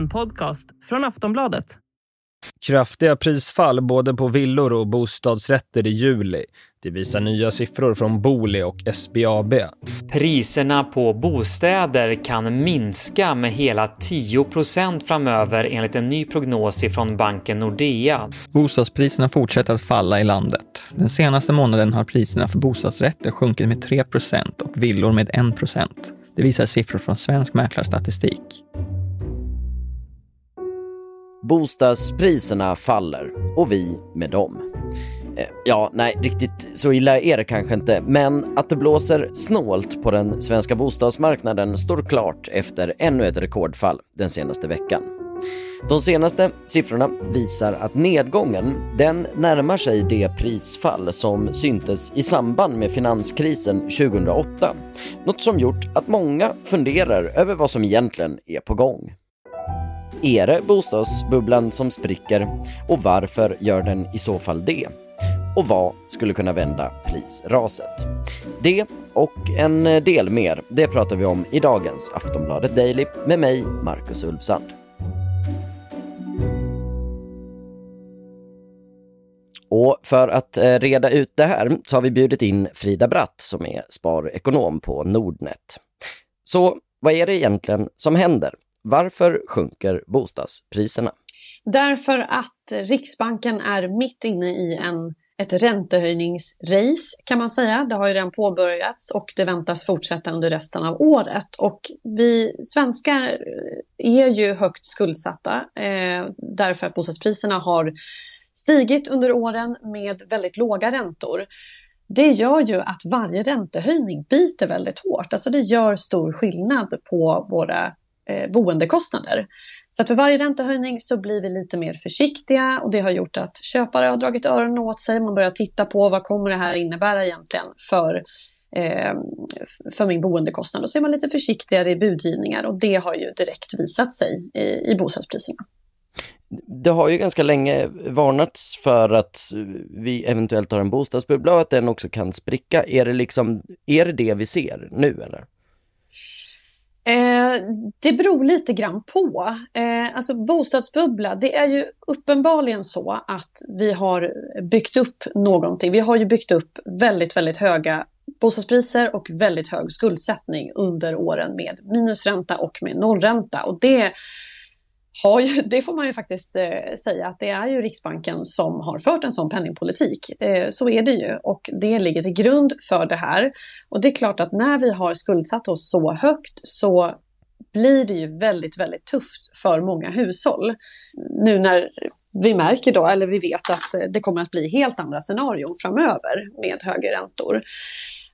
En podcast från Aftonbladet. Kraftiga prisfall både på villor och bostadsrätter i juli. Det visar nya siffror från Booli och SBAB. Priserna på bostäder kan minska med hela 10% framöver enligt en ny prognos från banken Nordea. Bostadspriserna fortsätter att falla i landet. Den senaste månaden har priserna för bostadsrätter sjunkit med 3% och villor med 1% Det visar siffror från Svensk Mäklarstatistik. Bostadspriserna faller och vi med dem. Eh, ja, nej, riktigt så illa är det kanske inte, men att det blåser snålt på den svenska bostadsmarknaden står klart efter ännu ett rekordfall den senaste veckan. De senaste siffrorna visar att nedgången, den närmar sig det prisfall som syntes i samband med finanskrisen 2008. Något som gjort att många funderar över vad som egentligen är på gång. Är det bostadsbubblan som spricker och varför gör den i så fall det? Och vad skulle kunna vända prisraset? Det och en del mer, det pratar vi om i dagens Aftonbladet Daily med mig, Marcus Ulfsand. Och för att eh, reda ut det här så har vi bjudit in Frida Bratt som är sparekonom på Nordnet. Så vad är det egentligen som händer? Varför sjunker bostadspriserna? Därför att Riksbanken är mitt inne i en, ett räntehöjningsrace kan man säga. Det har ju redan påbörjats och det väntas fortsätta under resten av året. Och vi svenskar är ju högt skuldsatta eh, därför att bostadspriserna har stigit under åren med väldigt låga räntor. Det gör ju att varje räntehöjning biter väldigt hårt. Alltså det gör stor skillnad på våra eh, boendekostnader. Så att för varje räntehöjning så blir vi lite mer försiktiga och det har gjort att köpare har dragit öronen åt sig. Man börjar titta på vad kommer det här innebära egentligen för, eh, för min boendekostnad. Och så är man lite försiktigare i budgivningar och det har ju direkt visat sig i, i bostadspriserna. Det har ju ganska länge varnats för att vi eventuellt har en bostadsbubbla och att den också kan spricka. Är det liksom, är det det vi ser nu eller? Eh, det beror lite grann på. Eh, alltså bostadsbubbla, det är ju uppenbarligen så att vi har byggt upp någonting. Vi har ju byggt upp väldigt, väldigt höga bostadspriser och väldigt hög skuldsättning under åren med minusränta och med nollränta. Och det, har ju, det får man ju faktiskt eh, säga att det är ju Riksbanken som har fört en sån penningpolitik. Eh, så är det ju och det ligger till grund för det här. Och det är klart att när vi har skuldsatt oss så högt så blir det ju väldigt, väldigt tufft för många hushåll. Nu när vi märker då, eller vi vet att det kommer att bli helt andra scenarion framöver med högre räntor.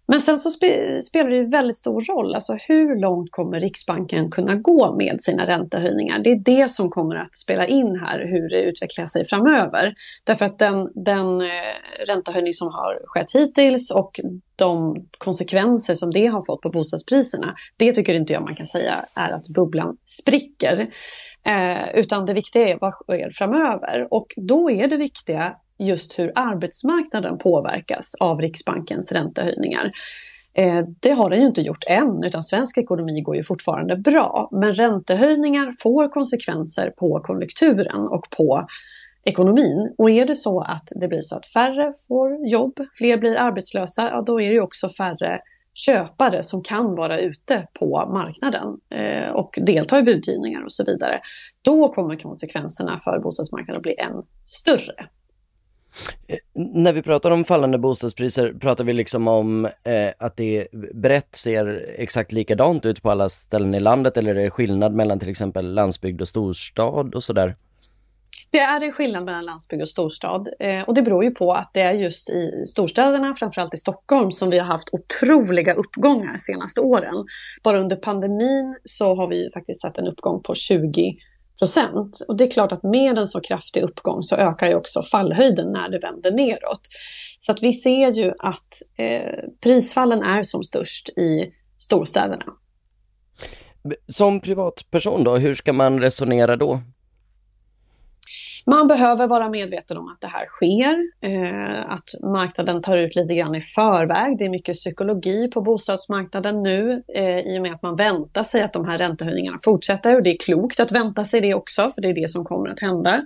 Men sen så spe, spelar det ju väldigt stor roll, alltså hur långt kommer Riksbanken kunna gå med sina räntehöjningar? Det är det som kommer att spela in här, hur det utvecklar sig framöver. Därför att den, den eh, räntehöjning som har skett hittills och de konsekvenser som det har fått på bostadspriserna, det tycker inte jag man kan säga är att bubblan spricker. Eh, utan det viktiga är vad sker framöver. Och då är det viktiga just hur arbetsmarknaden påverkas av Riksbankens räntehöjningar. Eh, det har den ju inte gjort än, utan svensk ekonomi går ju fortfarande bra. Men räntehöjningar får konsekvenser på konjunkturen och på ekonomin. Och är det så att det blir så att färre får jobb, fler blir arbetslösa, ja då är det ju också färre köpare som kan vara ute på marknaden eh, och delta i budgivningar och så vidare. Då kommer konsekvenserna för bostadsmarknaden att bli än större. Eh, när vi pratar om fallande bostadspriser, pratar vi liksom om eh, att det brett ser exakt likadant ut på alla ställen i landet eller är det skillnad mellan till exempel landsbygd och storstad och sådär? Det är en skillnad mellan landsbygd och storstad eh, och det beror ju på att det är just i storstäderna, framförallt i Stockholm, som vi har haft otroliga uppgångar de senaste åren. Bara under pandemin så har vi faktiskt sett en uppgång på 20 procent. Och det är klart att med en så kraftig uppgång så ökar ju också fallhöjden när det vänder neråt. Så att vi ser ju att eh, prisfallen är som störst i storstäderna. Som privatperson då, hur ska man resonera då? Man behöver vara medveten om att det här sker, eh, att marknaden tar ut lite grann i förväg. Det är mycket psykologi på bostadsmarknaden nu eh, i och med att man väntar sig att de här räntehöjningarna fortsätter och det är klokt att vänta sig det också för det är det som kommer att hända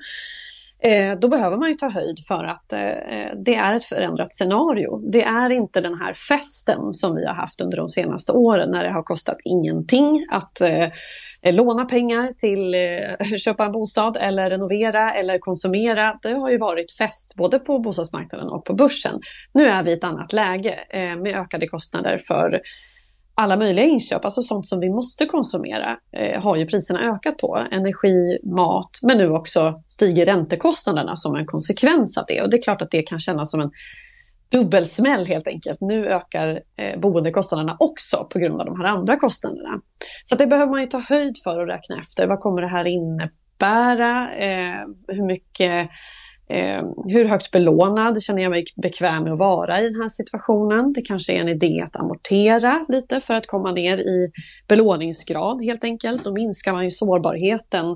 Eh, då behöver man ju ta höjd för att eh, eh, det är ett förändrat scenario. Det är inte den här festen som vi har haft under de senaste åren när det har kostat ingenting att eh, låna pengar till eh, köpa en bostad eller renovera eller konsumera. Det har ju varit fest både på bostadsmarknaden och på börsen. Nu är vi i ett annat läge eh, med ökade kostnader för alla möjliga inköp, alltså sånt som vi måste konsumera, eh, har ju priserna ökat på. Energi, mat, men nu också stiger räntekostnaderna som en konsekvens av det. Och det är klart att det kan kännas som en dubbelsmäll helt enkelt. Nu ökar eh, boendekostnaderna också på grund av de här andra kostnaderna. Så det behöver man ju ta höjd för och räkna efter. Vad kommer det här innebära? Eh, hur mycket Eh, hur högt belånad känner jag mig bekväm med att vara i den här situationen? Det kanske är en idé att amortera lite för att komma ner i belåningsgrad helt enkelt. Då minskar man ju sårbarheten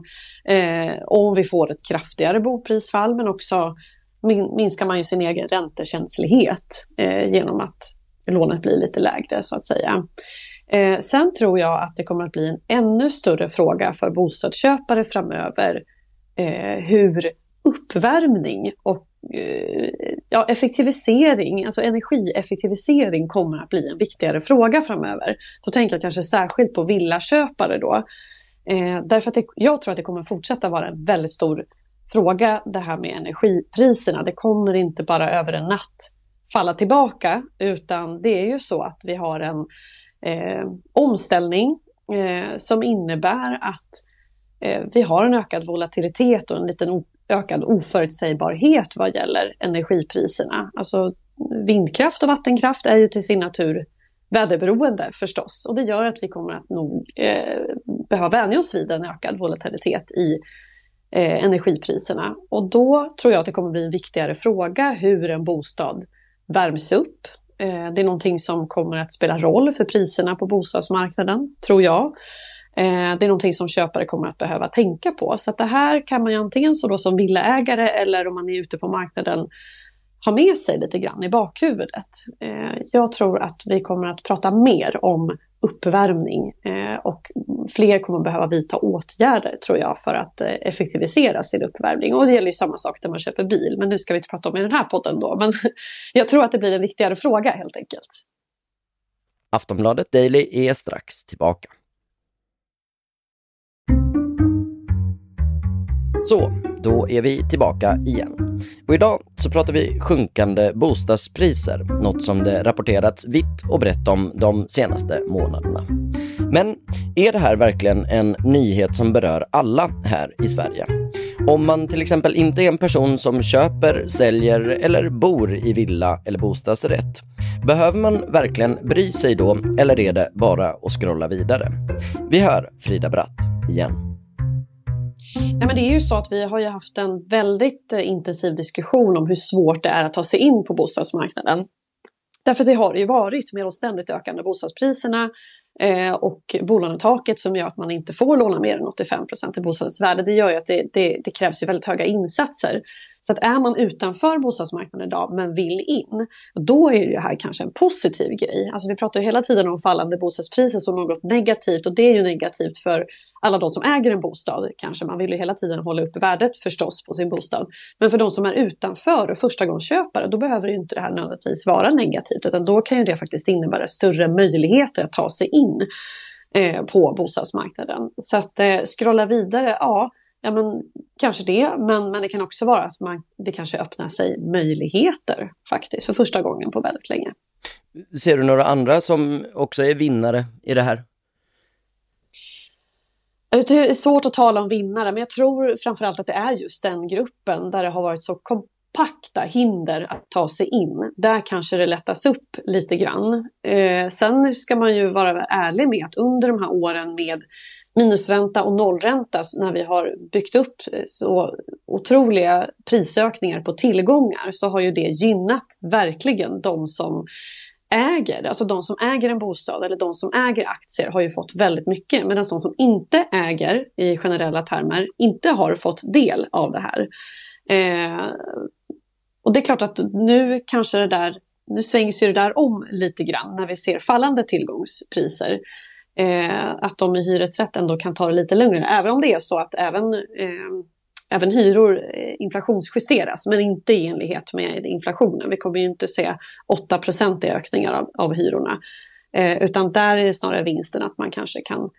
eh, om vi får ett kraftigare boprisfall men också min minskar man ju sin egen räntekänslighet eh, genom att lånet blir lite lägre så att säga. Eh, sen tror jag att det kommer att bli en ännu större fråga för bostadsköpare framöver eh, hur uppvärmning och eh, ja, effektivisering, alltså energieffektivisering kommer att bli en viktigare fråga framöver. Då tänker jag kanske särskilt på villaköpare då. Eh, därför att det, jag tror att det kommer fortsätta vara en väldigt stor fråga det här med energipriserna. Det kommer inte bara över en natt falla tillbaka utan det är ju så att vi har en eh, omställning eh, som innebär att eh, vi har en ökad volatilitet och en liten ökad oförutsägbarhet vad gäller energipriserna. Alltså vindkraft och vattenkraft är ju till sin natur väderberoende förstås och det gör att vi kommer att nog eh, behöva vänja oss vid en ökad volatilitet i eh, energipriserna. Och då tror jag att det kommer bli en viktigare fråga hur en bostad värms upp. Eh, det är någonting som kommer att spela roll för priserna på bostadsmarknaden, tror jag. Eh, det är någonting som köpare kommer att behöva tänka på. Så det här kan man ju antingen så då som villaägare eller om man är ute på marknaden ha med sig lite grann i bakhuvudet. Eh, jag tror att vi kommer att prata mer om uppvärmning eh, och fler kommer att behöva vidta åtgärder tror jag för att eh, effektivisera sin uppvärmning. Och det gäller ju samma sak när man köper bil, men nu ska vi inte prata om i den här podden då. Men jag tror att det blir en viktigare fråga helt enkelt. Aftonbladet Daily är strax tillbaka. Så, då är vi tillbaka igen. Och idag så pratar vi sjunkande bostadspriser, något som det rapporterats vitt och brett om de senaste månaderna. Men är det här verkligen en nyhet som berör alla här i Sverige? Om man till exempel inte är en person som köper, säljer eller bor i villa eller bostadsrätt, behöver man verkligen bry sig då eller är det bara att scrolla vidare? Vi hör Frida Bratt igen. Ja, men det är ju så att vi har ju haft en väldigt eh, intensiv diskussion om hur svårt det är att ta sig in på bostadsmarknaden. Därför det har ju varit med de ständigt ökande bostadspriserna eh, och bolånetaket som gör att man inte får låna mer än 85 procent i bostadens värde. Det gör ju att det, det, det, krävs ju väldigt höga insatser. Så att är man utanför bostadsmarknaden idag men vill in, då är det här kanske en positiv grej. Alltså vi pratar ju hela tiden om fallande bostadspriser som något negativt och det är ju negativt för alla de som äger en bostad kanske. Man vill ju hela tiden hålla upp värdet förstås på sin bostad. Men för de som är utanför och förstagångsköpare, då behöver ju inte det här nödvändigtvis vara negativt, utan då kan ju det faktiskt innebära större möjligheter att ta sig in eh, på bostadsmarknaden. Så att eh, scrolla vidare, ja, ja men, kanske det, men, men det kan också vara att man, det kanske öppnar sig möjligheter faktiskt för första gången på väldigt länge. Ser du några andra som också är vinnare i det här? Alltså, det är svårt att tala om vinnare, men jag tror framförallt att det är just den gruppen där det har varit så kompakta hinder att ta sig in. Där kanske det lättas upp lite grann. Eh, sen ska man ju vara ärlig med att under de här åren med minusränta och nollränta, när vi har byggt upp så otroliga prisökningar på tillgångar, så har ju det gynnat verkligen de som äger, alltså de som äger en bostad eller de som äger aktier har ju fått väldigt mycket medan de som inte äger i generella termer inte har fått del av det här. Eh, och det är klart att nu kanske det där, nu svängs ju det där om lite grann när vi ser fallande tillgångspriser. Eh, att de i hyresrätt ändå kan ta det lite lugnare, även om det är så att även eh, även hyror eh, inflationsjusteras, men inte i enlighet med inflationen. Vi kommer ju inte se 8 i ökningar av, av hyrorna. Eh, utan där är det snarare vinsten att man kanske kan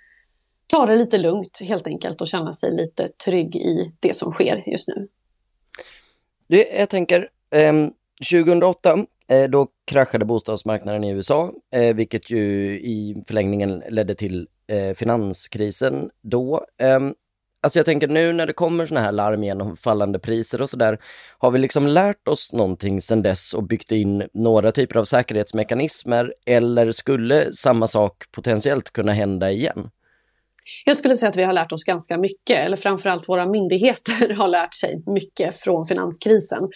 ta det lite lugnt helt enkelt och känna sig lite trygg i det som sker just nu. Det, jag tänker, eh, 2008 eh, då kraschade bostadsmarknaden i USA, eh, vilket ju i förlängningen ledde till eh, finanskrisen då. Ehm, Alltså jag tänker nu när det kommer såna här larm genom fallande priser och sådär, har vi liksom lärt oss någonting sedan dess och byggt in några typer av säkerhetsmekanismer eller skulle samma sak potentiellt kunna hända igen? Jag skulle säga att vi har lärt oss ganska mycket, eller framförallt våra myndigheter har lärt sig mycket från finanskrisen.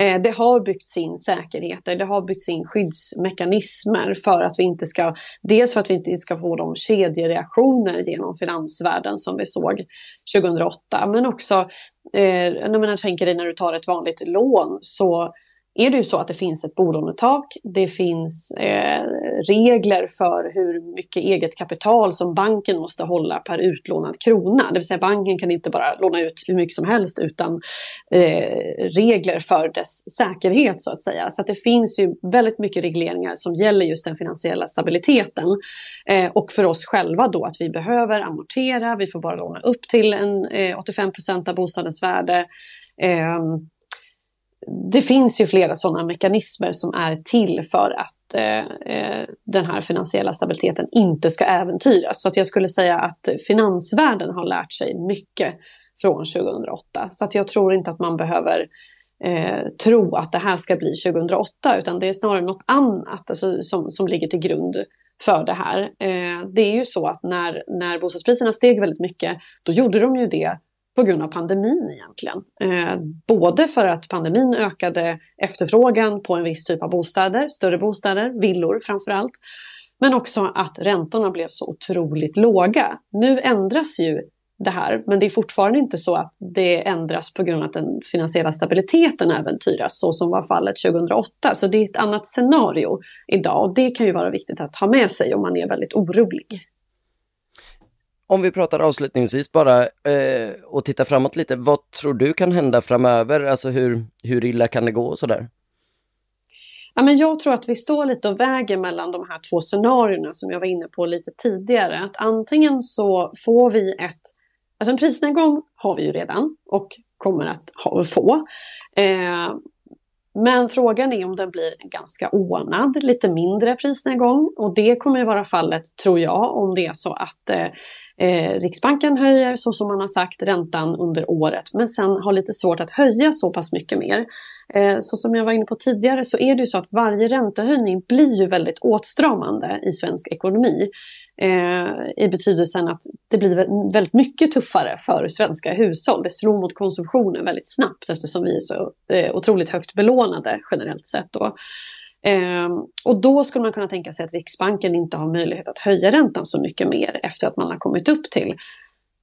Eh, det har byggts in säkerheter, det har byggts in skyddsmekanismer för att vi inte ska, dels för att vi inte ska få de kedjereaktioner genom finansvärlden som vi såg 2008, men också eh, när man tänker dig när du tar ett vanligt lån så är det ju så att det finns ett bolånetak. Det finns eh, regler för hur mycket eget kapital som banken måste hålla per utlånad krona. Det vill säga banken kan inte bara låna ut hur mycket som helst utan eh, regler för dess säkerhet så att säga. Så att det finns ju väldigt mycket regleringar som gäller just den finansiella stabiliteten. Eh, och för oss själva då att vi behöver amortera, vi får bara låna upp till en eh, 85 procent av bostadens värde. Ehm, det finns ju flera sådana mekanismer som är till för att eh, eh, den här finansiella stabiliteten inte ska äventyras. Så att jag skulle säga att finansvärlden har lärt sig mycket från 2008. Så att jag tror inte att man behöver eh, tro att det här ska bli 2008 utan det är snarare något annat alltså, som, som ligger till grund för det här. Eh, det är ju så att när, när bostadspriserna steg väldigt mycket då gjorde de ju det på grund av pandemin egentligen. Eh, både för att pandemin ökade efterfrågan på en viss typ av bostäder, större bostäder, villor framför allt. Men också att räntorna blev så otroligt låga. Nu ändras ju det här, men det är fortfarande inte så att det ändras på grund av att den finansiella stabiliteten äventyras, så som var fallet 2008. Så det är ett annat scenario idag och det kan ju vara viktigt att ha med sig om man är väldigt orolig. Om vi pratar avslutningsvis bara eh, och tittar framåt lite, vad tror du kan hända framöver? Alltså hur, hur illa kan det gå och sådär? Ja, men jag tror att vi står lite och väger mellan de här två scenarierna som jag var inne på lite tidigare. Att antingen så får vi ett, alltså en prisnedgång har vi ju redan och kommer att ha, få. Eh, men frågan är om den blir ganska ordnad, lite mindre prisnedgång. Och det kommer ju vara fallet, tror jag, om det är så att eh, Eh, Riksbanken höjer så som man har sagt räntan under året men sen har lite svårt att höja så pass mycket mer. Eh, så som jag var inne på tidigare så är det ju så att varje räntehöjning blir ju väldigt åtstramande i svensk ekonomi. Eh, I betydelsen att det blir väldigt mycket tuffare för svenska hushåll. Det slår mot konsumtionen väldigt snabbt eftersom vi är så eh, otroligt högt belånade generellt sett. Då. Eh, och då skulle man kunna tänka sig att Riksbanken inte har möjlighet att höja räntan så mycket mer efter att man har kommit upp till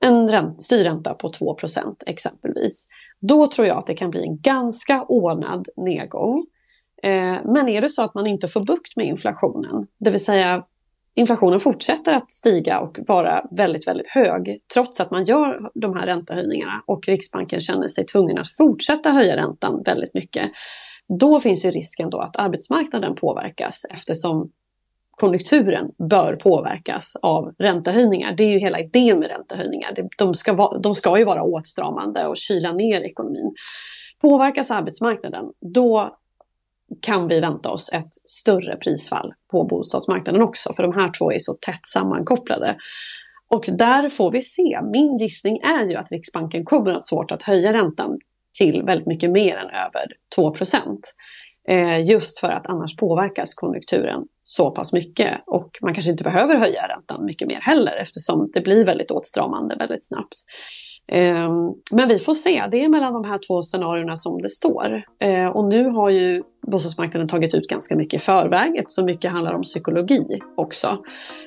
en styrränta på 2% exempelvis. Då tror jag att det kan bli en ganska ordnad nedgång. Ehm, men är det så att man inte får bukt med inflationen, det vill säga inflationen fortsätter att stiga och vara väldigt, väldigt hög trots att man gör de här räntehöjningarna och Riksbanken känner sig tvungen att fortsätta höja räntan väldigt mycket då finns ju risken då att arbetsmarknaden påverkas eftersom konjunkturen bör påverkas av räntehöjningar. Det är ju hela idén med räntehöjningar. De ska, va, de ska ju vara åtstramande och kyla ner ekonomin. Påverkas arbetsmarknaden, då kan vi vänta oss ett större prisfall på bostadsmarknaden också, för de här två är så tätt sammankopplade. Och där får vi se. Min gissning är ju att Riksbanken kommer att ha svårt att höja räntan till väldigt mycket mer än över 2 eh, Just för att annars påverkas konjunkturen så pass mycket och man kanske inte behöver höja räntan mycket mer heller eftersom det blir väldigt åtstramande väldigt snabbt. Ehm, men vi får se, det är mellan de här två scenarierna som det står. Ehm, och nu har ju bostadsmarknaden tagit ut ganska mycket i förväg eftersom mycket handlar om psykologi också.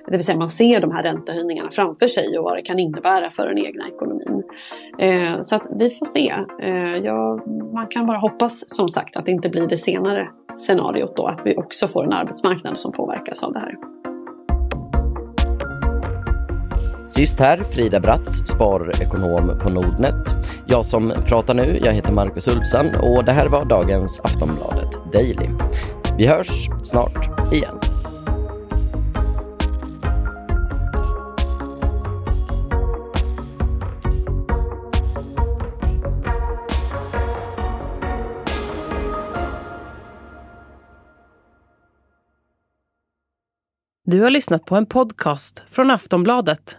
Det vill säga man ser de här räntehöjningarna framför sig och vad det kan innebära för den egna ekonomin. Ehm, så att vi får se. Ja, man kan bara hoppas som sagt att det inte blir det senare scenariot då, att vi också får en arbetsmarknad som påverkas av det här. Sist här, Frida Bratt, sparekonom på Nordnet. Jag som pratar nu, jag heter Marcus Ulfsson och det här var dagens Aftonbladet Daily. Vi hörs snart igen. Du har lyssnat på en podcast från Aftonbladet.